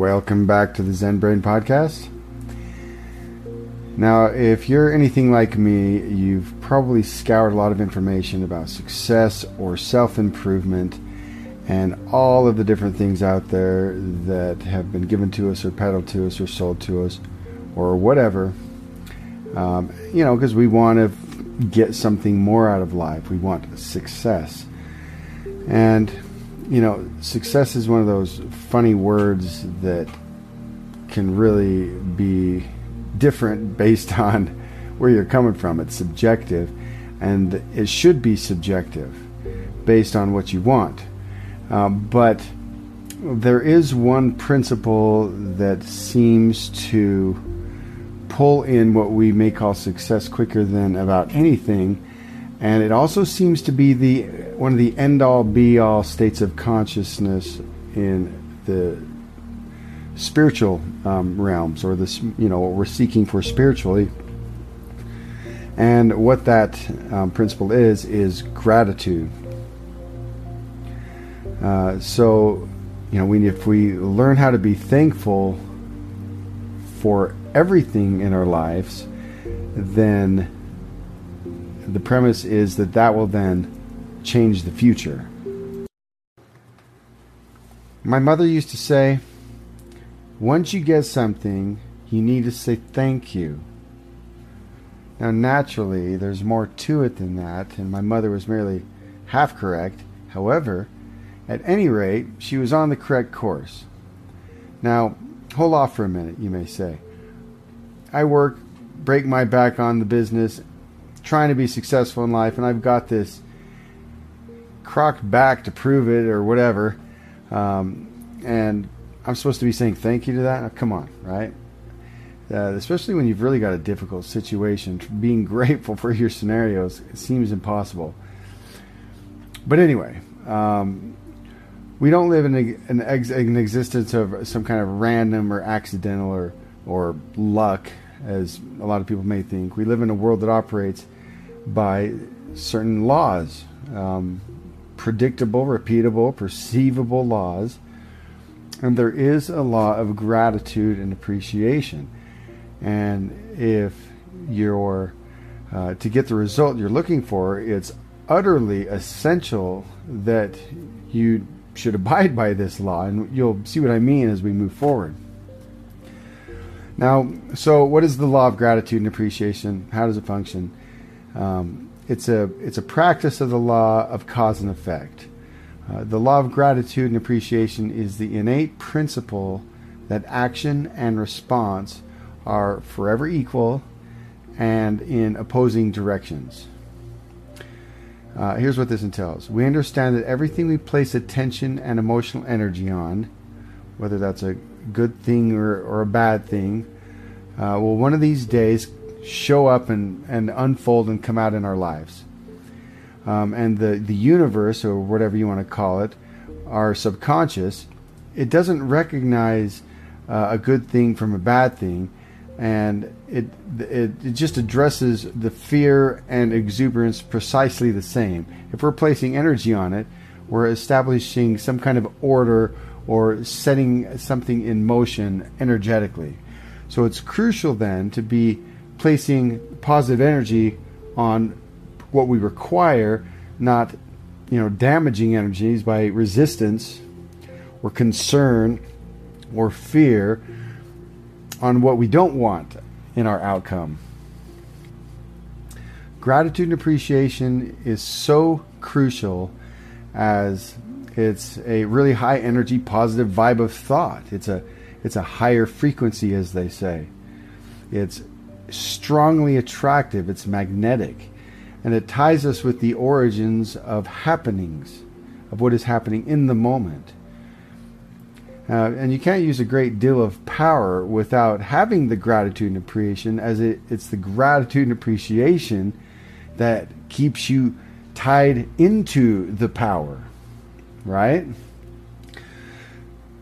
Welcome back to the Zen Brain Podcast. Now, if you're anything like me, you've probably scoured a lot of information about success or self improvement and all of the different things out there that have been given to us or peddled to us or sold to us or whatever. Um, you know, because we want to get something more out of life. We want success. And you know, success is one of those funny words that can really be different based on where you're coming from. It's subjective, and it should be subjective based on what you want. Um, but there is one principle that seems to pull in what we may call success quicker than about anything and it also seems to be the one of the end all be all states of consciousness in the spiritual um, realms or this you know what we're seeking for spiritually. And what that um, principle is is gratitude. Uh, so you know we, if we learn how to be thankful for everything in our lives then the premise is that that will then change the future. My mother used to say, once you get something, you need to say thank you. Now, naturally, there's more to it than that, and my mother was merely half correct. However, at any rate, she was on the correct course. Now, hold off for a minute, you may say. I work, break my back on the business, trying to be successful in life, and I've got this crocked back to prove it or whatever, um, and I'm supposed to be saying thank you to that. Come on, right? Uh, especially when you've really got a difficult situation, being grateful for your scenarios seems impossible. But anyway, um, we don't live in a, an, ex, an existence of some kind of random or accidental or or luck, as a lot of people may think. We live in a world that operates by certain laws, um, predictable, repeatable, perceivable laws. And there is a law of gratitude and appreciation. And if you're uh, to get the result you're looking for, it's utterly essential that you should abide by this law. And you'll see what I mean as we move forward. Now, so what is the law of gratitude and appreciation? How does it function? Um, it's a it's a practice of the law of cause and effect. Uh, the law of gratitude and appreciation is the innate principle that action and response are forever equal and in opposing directions. Uh, here's what this entails. We understand that everything we place attention and emotional energy on, whether that's a good thing or, or a bad thing, uh, will one of these days show up and, and unfold and come out in our lives. Um, and the, the universe, or whatever you want to call it, our subconscious, it doesn't recognize uh, a good thing from a bad thing. And it, it, it just addresses the fear and exuberance precisely the same. If we're placing energy on it, we're establishing some kind of order or setting something in motion energetically. So it's crucial then to be placing positive energy on what we require, not you know damaging energies by resistance or concern or fear on what we don't want in our outcome. Gratitude and appreciation is so crucial as it's a really high energy positive vibe of thought. It's a it's a higher frequency as they say. It's strongly attractive, it's magnetic, and it ties us with the origins of happenings, of what is happening in the moment. Uh, and you can't use a great deal of power without having the gratitude and appreciation, as it, it's the gratitude and appreciation that keeps you tied into the power, right?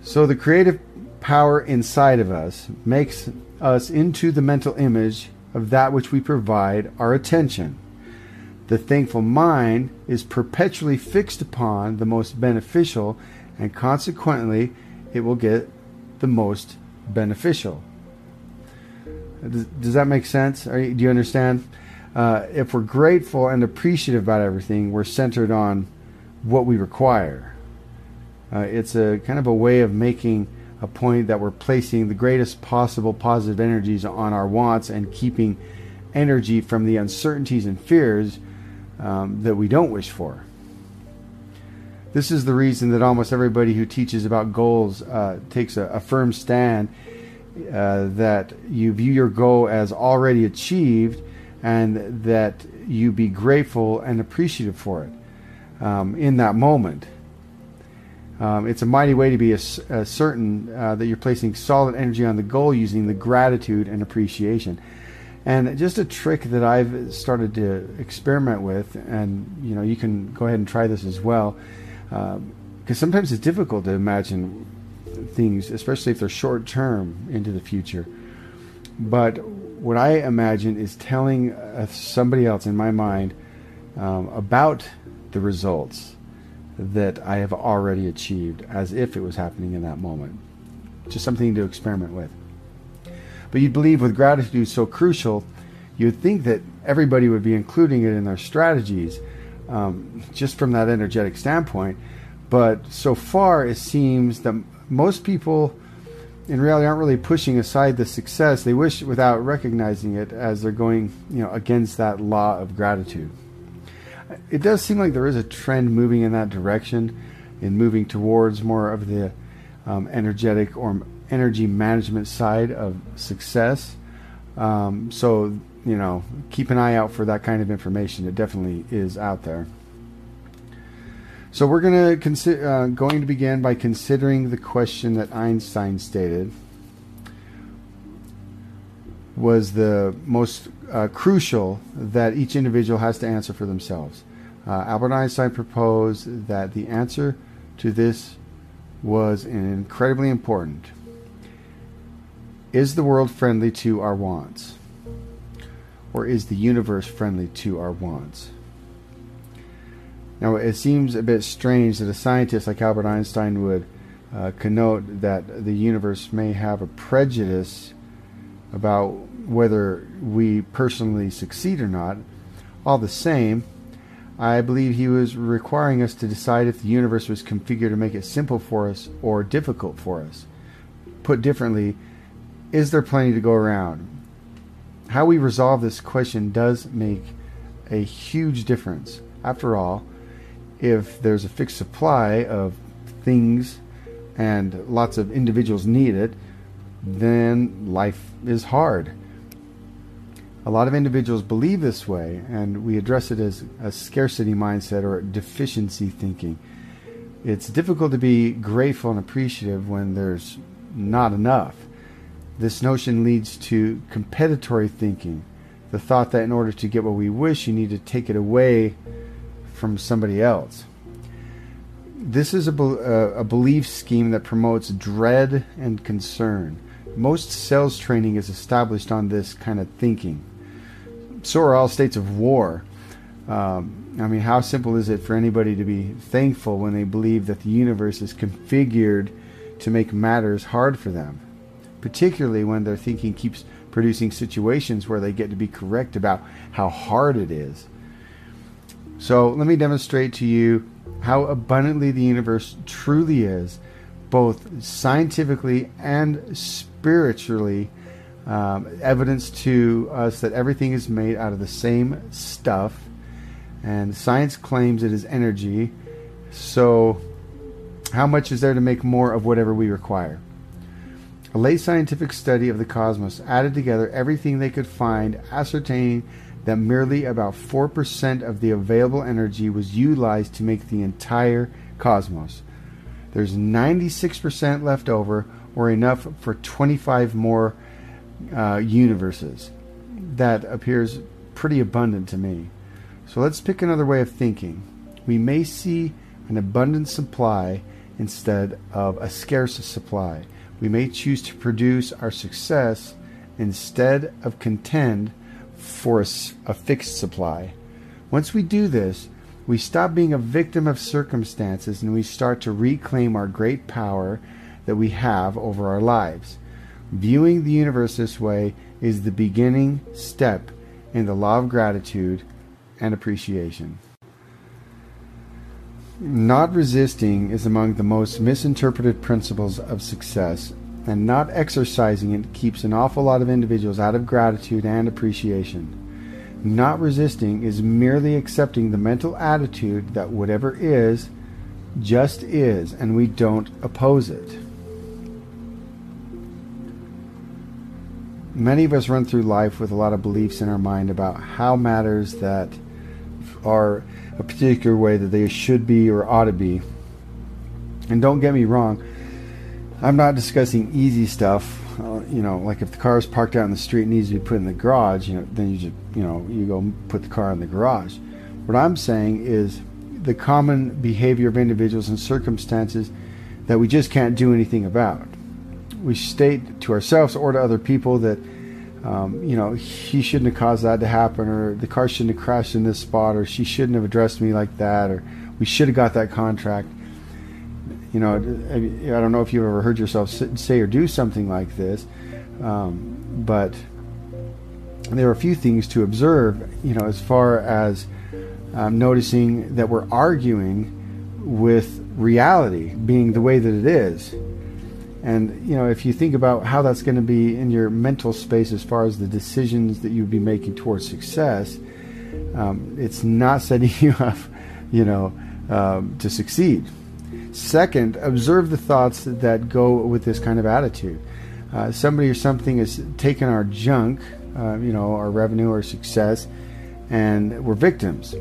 So the creative power inside of us makes us into the mental image of that which we provide our attention. The thankful mind is perpetually fixed upon the most beneficial, and consequently, it will get the most beneficial. Does, does that make sense? You, do you understand? Uh, if we're grateful and appreciative about everything, we're centered on what we require. Uh, it's a kind of a way of making a point that we're placing the greatest possible positive energies on our wants and keeping energy from the uncertainties and fears um, that we don't wish for. This is the reason that almost everybody who teaches about goals uh, takes a, a, firm stand uh, that you view your goal as already achieved and that you be grateful and appreciative for it um, in that moment. Um, it's a mighty way to be a, a certain uh, that you're placing solid energy on the goal using the gratitude and appreciation. And just a trick that I've started to experiment with, and you know, you can go ahead and try this as well, because um, sometimes it's difficult to imagine things, especially if they're short term into the future. But what I imagine is telling uh, somebody else in my mind um, about the results that I have already achieved as if it was happening in that moment. Just something to experiment with. But you'd believe with gratitude so crucial, you'd think that everybody would be including it in their strategies um, just from that energetic standpoint. But so far, it seems that most people in reality aren't really pushing aside the success. They wish without recognizing it as they're going you know, against that law of gratitude it does seem like there is a trend moving in that direction, in moving towards more of the um, energetic or energy management side of success. Um, so you know, keep an eye out for that kind of information. It definitely is out there. So we're going to consider uh, going to begin by considering the question that Einstein stated was the most uh, crucial that each individual has to answer for themselves. Uh, Albert Einstein proposed that the answer to this was incredibly important. Is the world friendly to our wants? Or is the universe friendly to our wants? Now, it seems a bit strange that a scientist like Albert Einstein would uh, connote that the universe may have a prejudice about whether we personally succeed or not. All the same, I believe he was requiring us to decide if the universe was configured to make it simple for us or difficult for us. Put differently, is there plenty to go around? How we resolve this question does make a huge difference. After all, if there's a fixed supply of things and lots of individuals need it, then life is hard. A lot of individuals believe this way, and we address it as a scarcity mindset or deficiency thinking. It's difficult to be grateful and appreciative when there's not enough. This notion leads to competitory thinking, the thought that in order to get what we wish, you need to take it away from somebody else. This is a, a belief scheme that promotes dread and concern. Most sales training is established on this kind of thinking so are all states of war. Um, I mean, how simple is it for anybody to be thankful when they believe that the universe is configured to make matters hard for them? Particularly when their thinking keeps producing situations where they get to be correct about how hard it is. So, let me demonstrate to you how abundantly the universe truly is, both scientifically and spiritually um, evidence to us that everything is made out of the same stuff, and science claims it is energy. So, how much is there to make more of whatever we require? A late scientific study of the cosmos added together everything they could find, ascertaining that merely about 4% of the available energy was utilized to make the entire cosmos. there's 96% left over, or enough for 25 more uh, universes. That appears pretty abundant to me. So let's pick another way of thinking. We may see an abundant supply instead of a scarce supply. We may choose to produce our success instead of contend for a, a, fixed supply. Once we do this, we stop being a victim of circumstances and we start to reclaim our great power that we have over our lives. Viewing the universe this way is the beginning step in the law of gratitude and appreciation. Not resisting is among the most misinterpreted principles of success, and not exercising it keeps an awful lot of individuals out of gratitude and appreciation. Not resisting is merely accepting the mental attitude that whatever is, just is, and we don't oppose it. Many of us run through life with a lot of beliefs in our mind about how matters that are a particular way that they should be or ought to be. And don't get me wrong, I'm not discussing easy stuff. Uh, you know, like if the car is parked out in the street and needs to be put in the garage, you know, then you just, you know, you go put the car in the garage. What I'm saying is the common behavior of individuals and circumstances that we just can't do anything about. We state to ourselves or to other people that um, you know, he shouldn't have caused that to happen, or the car shouldn't have crashed in this spot, or she shouldn't have addressed me like that, or we should have got that contract. You know, I don't know if you've ever heard yourself say or do something like this, um, but there are a few things to observe, you know, as far as um, noticing that we're arguing with reality being the way that it is and you know, if you think about how that's going to be in your mental space as far as the decisions that you'd be making towards success, um, it's not setting you up, you know, um, to succeed. Second, observe the thoughts that go with this kind of attitude. Uh, somebody or something has taken our junk, uh, you know, our revenue or success, and we're victims.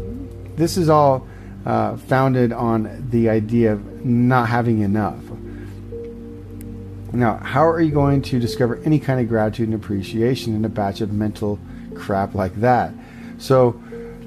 This is all uh, founded on the idea of not having enough now, how are you going to discover any kind of gratitude and appreciation in a batch of mental crap like that? So,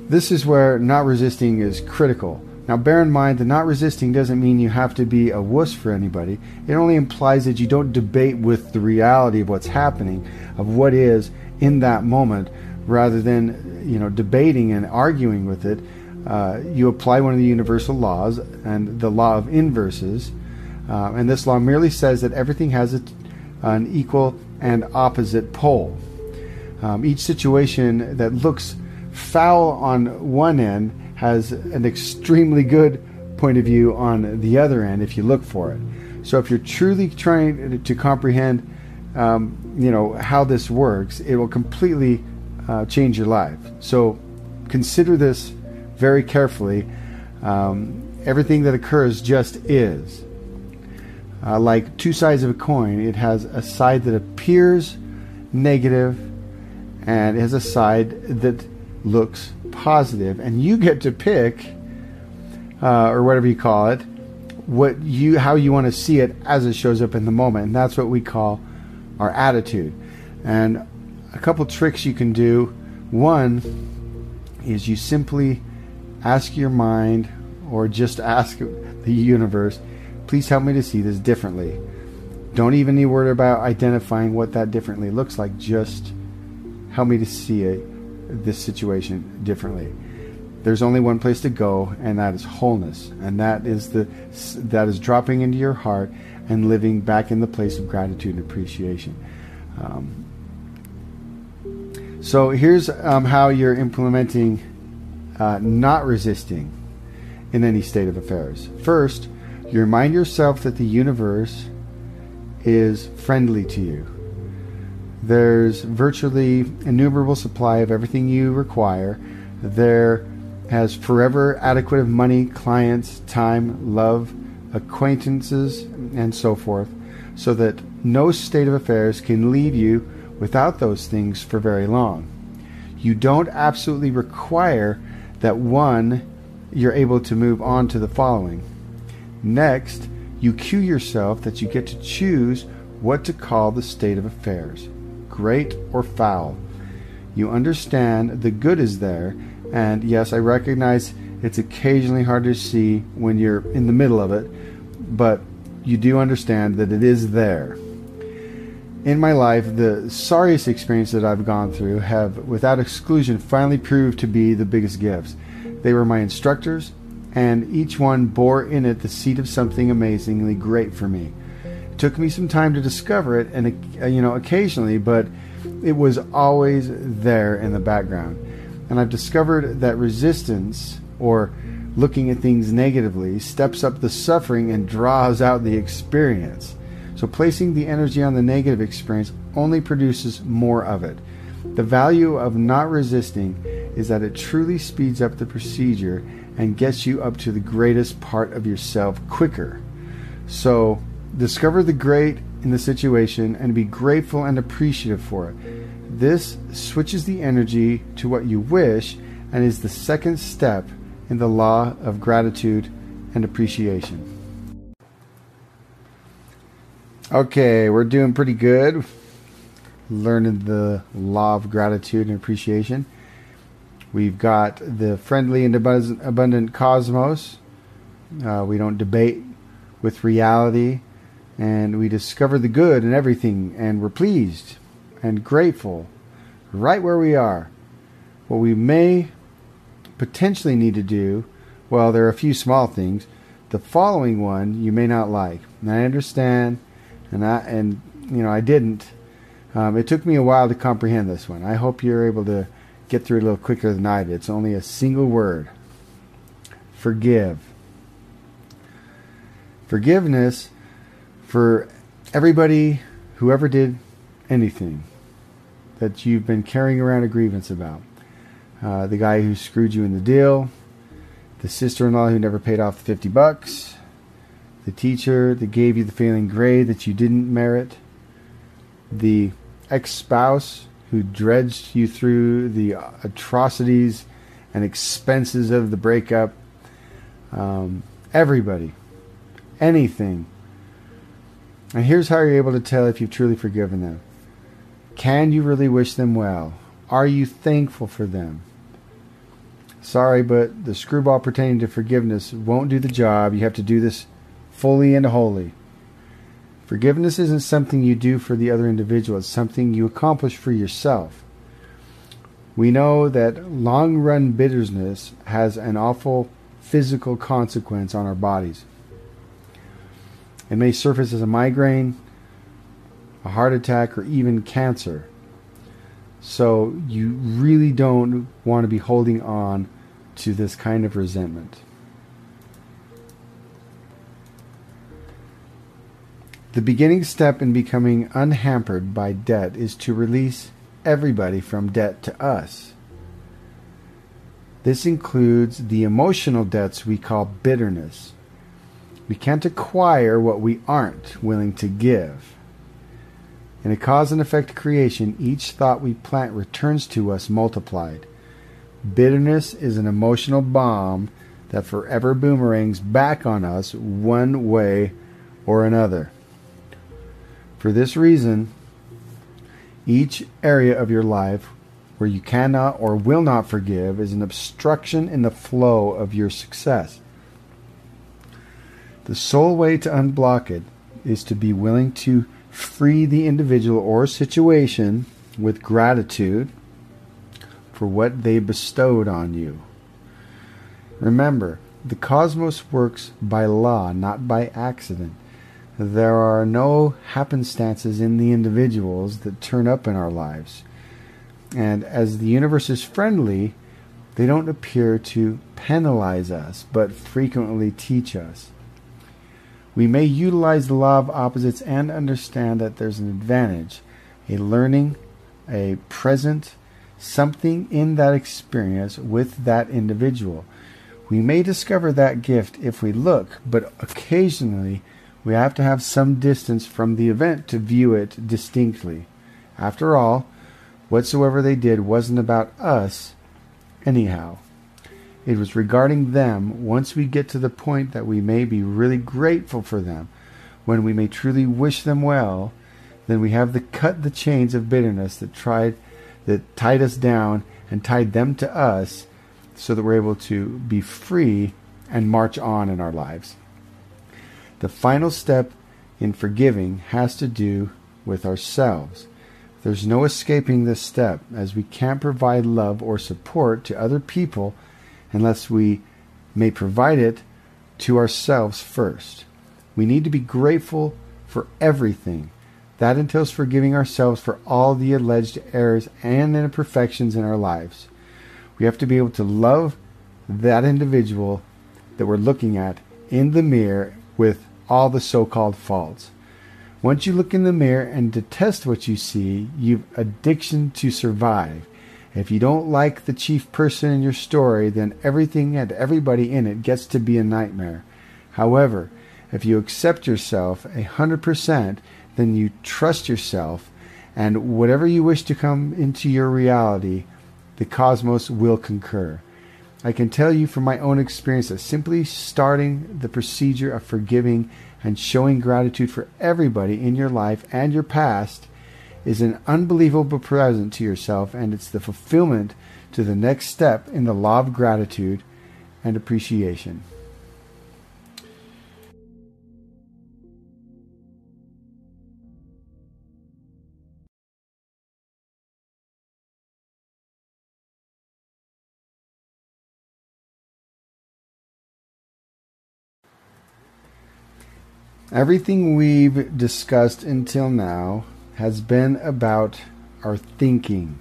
this is where not resisting is critical. Now, bear in mind that not resisting doesn't mean you have to be a wuss for anybody. It only implies that you don't debate with the reality of what's happening, of what is in that moment, rather than you know debating and arguing with it. Uh, you apply one of the universal laws and the law of inverses, uh, and this law merely says that everything has a, an equal and opposite pole. Um, each situation that looks foul on one end has an extremely good point of view on the other end if you look for it. So if you're truly trying to comprehend, um, you know, how this works, it will completely uh, change your life. So consider this very carefully. Um, everything that occurs just is. Uh, like two sides of a coin, it has a side that appears negative and it has a side that looks positive, and you get to pick, uh, or whatever you call it, what you how you want to see it as it shows up in the moment, and that's what we call our attitude. And a couple tricks you can do. One is you simply ask your mind, or just ask the universe Please help me to see this differently. Don't even need worry about identifying what that differently looks like. Just help me to see it, this situation differently. There's only one place to go, and that is wholeness, and that is the that is dropping into your heart and living back in the place of gratitude and appreciation. Um, so here's um, how you're implementing uh, not resisting in any state of affairs. First, you remind yourself that the universe is friendly to you. There's virtually innumerable supply of everything you require. There has forever adequate of money, clients, time, love, acquaintances, and so forth, so that no state of affairs can leave you without those things for very long. You don't absolutely require that one you're able to move on to the following. Next, You cue yourself that you get to choose what to call the state of affairs great or foul. You understand the good is there, and yes, I recognize it's occasionally hard to see when you're in the middle of it, but you do understand that it is there. In my life, the sorriest experiences that I've gone through have, without exclusion, finally proved to be the biggest gifts. They were my instructors, and each one bore in it the seed of something amazingly great for me. It took me some time to discover it, and uh, you know, occasionally, but it was always there in the background. And I've discovered that resistance, or looking at things negatively, steps up the suffering and draws out the experience. So placing the energy on the negative experience only produces more of it. The value of not resisting is that it truly speeds up the procedure and gets you up to the greatest part of yourself quicker. So discover the great in the situation and be grateful and appreciative for it. This switches the energy to what you wish and is the second step in the law of gratitude and appreciation. Okay, we're doing pretty good. Learning the law of gratitude and appreciation. We've got the friendly and abundant cosmos. Uh, we don't debate with reality. And we discover the good in everything. And we're pleased and grateful right where we are. What we may potentially need to do, well, there are a few small things. The following one you may not like. And I understand and I and you know I didn't. Um, it took me a while to comprehend this one. I hope you're able to get through it a little quicker than I did. It's only a single word. Forgive. Forgiveness for everybody who ever did anything that you've been carrying around a grievance about. Uh, the guy who screwed you in the deal, the sister-in-law who never paid off the 50 bucks, the teacher that gave you the failing grade that you didn't merit, the ex spouse who dredged you through the atrocities and expenses of the breakup, um, everybody, anything. And here's how you're able to tell if you've truly forgiven them. Can you really wish them well? Are you thankful for them? Sorry, but the screwball pertaining to forgiveness won't do the job. You have to do this fully and wholly. Forgiveness isn't something you do for the other individual, it's something you accomplish for yourself. We know that long run bitterness has an awful physical consequence on our bodies. It may surface as a migraine, a heart attack, or even cancer. So you really don't want to be holding on to this kind of resentment. The beginning step in becoming unhampered by debt is to release everybody from debt to us. This includes the emotional debts we call bitterness. We can't acquire what we aren't willing to give. In a cause and effect creation, each thought we plant returns to us multiplied. Bitterness is an emotional bomb that forever boomerangs back on us one way or another. For this reason, each area of your life where you cannot or will not forgive is an obstruction in the flow of your success. The sole way to unblock it is to be willing to free the individual or situation with gratitude for what they bestowed on you. Remember, the cosmos works by law, not by accident. There are no happenstances in the individuals that turn up in our lives. And as the universe is friendly, they don't appear to penalize us, but frequently teach us. We may utilize the law of opposites and understand that there's an advantage, a learning, a present, something in that experience with that individual. We may discover that gift if we look, but occasionally we have to have some distance from the event to view it distinctly. After all, whatsoever they did wasn't about us, anyhow. It was regarding them once we get to the point that we may be really grateful for them, when we may truly wish them well, then we have to cut the chains of bitterness that tried that tied us down and tied them to us so that we're able to be free and march on in our lives. The final step in forgiving has to do with ourselves. There's no escaping this step, as we can't provide love or support to other people unless we may provide it to ourselves first. We need to be grateful for everything. That entails forgiving ourselves for all the alleged errors and imperfections in our lives. We have to be able to love that individual that we're looking at in the mirror with all the so called faults. Once you look in the mirror and detest what you see, you've addiction to survive. If you don't like the chief person in your story, then everything and everybody in it gets to be a nightmare. However, if you accept yourself a hundred percent, then you trust yourself, and whatever you wish to come into your reality, the cosmos will concur. I can tell you from my own experience that simply starting the procedure of forgiving and showing gratitude for everybody in your life and your past is an unbelievable present to yourself, and it's the fulfillment to the next step in the law of gratitude and appreciation. Everything we've discussed until now has been about our thinking.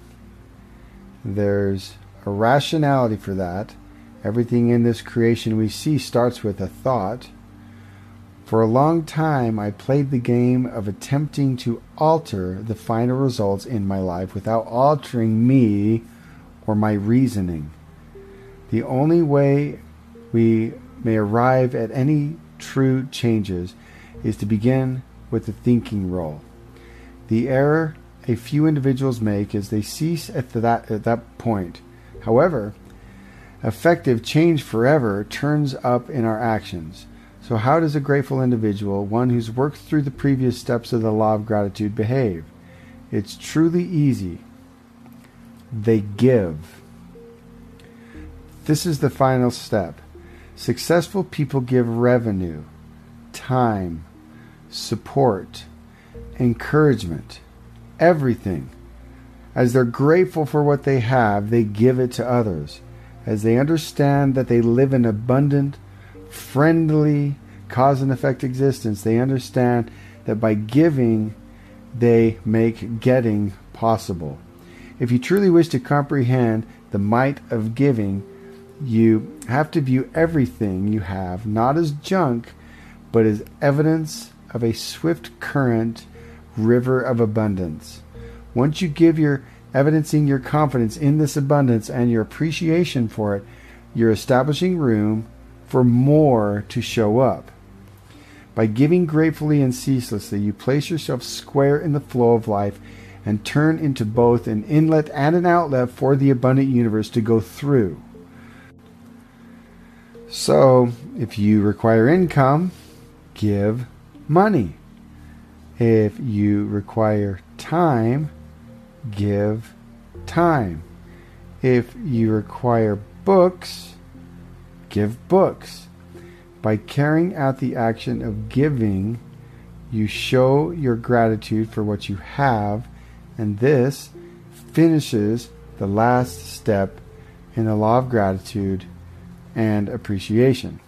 There's a rationality for that. Everything in this creation we see starts with a thought. For a long time, I played the game of attempting to alter the final results in my life without altering me or my reasoning. The only way we may arrive at any true changes is to begin with the thinking role. The error a few individuals make is they cease at that, at that point. However, effective change forever turns up in our actions. So, how does a grateful individual, one who's worked through the previous steps of the law of gratitude, behave? It's truly easy. They give. This is the final step. Successful people give revenue, time, support, encouragement, everything. As they're grateful for what they have, they give it to others. As they understand that they live an abundant, friendly, cause and effect existence, they understand that by giving, they make getting possible. If you truly wish to comprehend the might of giving, you have to view everything you have not as junk, but as evidence of a swift current river of abundance. Once you give your evidencing your confidence in this abundance and your appreciation for it, you're establishing room for more to show up. By giving gratefully and ceaselessly, you place yourself square in the flow of life and turn into both an inlet and an outlet for the abundant universe to go through. So, if you require income, give money. If you require time, give time. If you require books, give books. By carrying out the action of giving, you show your gratitude for what you have, and this finishes the last step in the law of gratitude and appreciation.